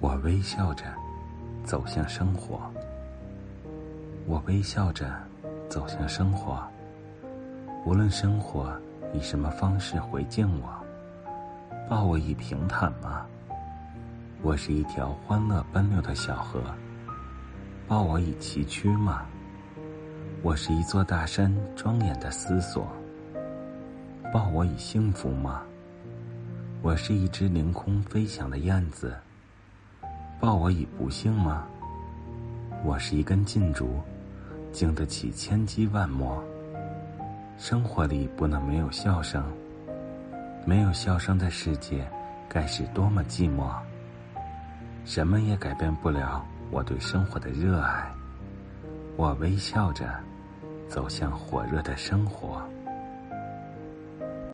我微笑着走向生活，我微笑着走向生活。无论生活以什么方式回敬我，抱我以平坦吗？我是一条欢乐奔流的小河，抱我以崎岖吗？我是一座大山庄严的思索，抱我以幸福吗？我是一只凌空飞翔的燕子，抱我以不幸吗？我是一根劲竹，经得起千击万磨。生活里不能没有笑声，没有笑声的世界，该是多么寂寞。什么也改变不了我对生活的热爱。我微笑着走向火热的生活。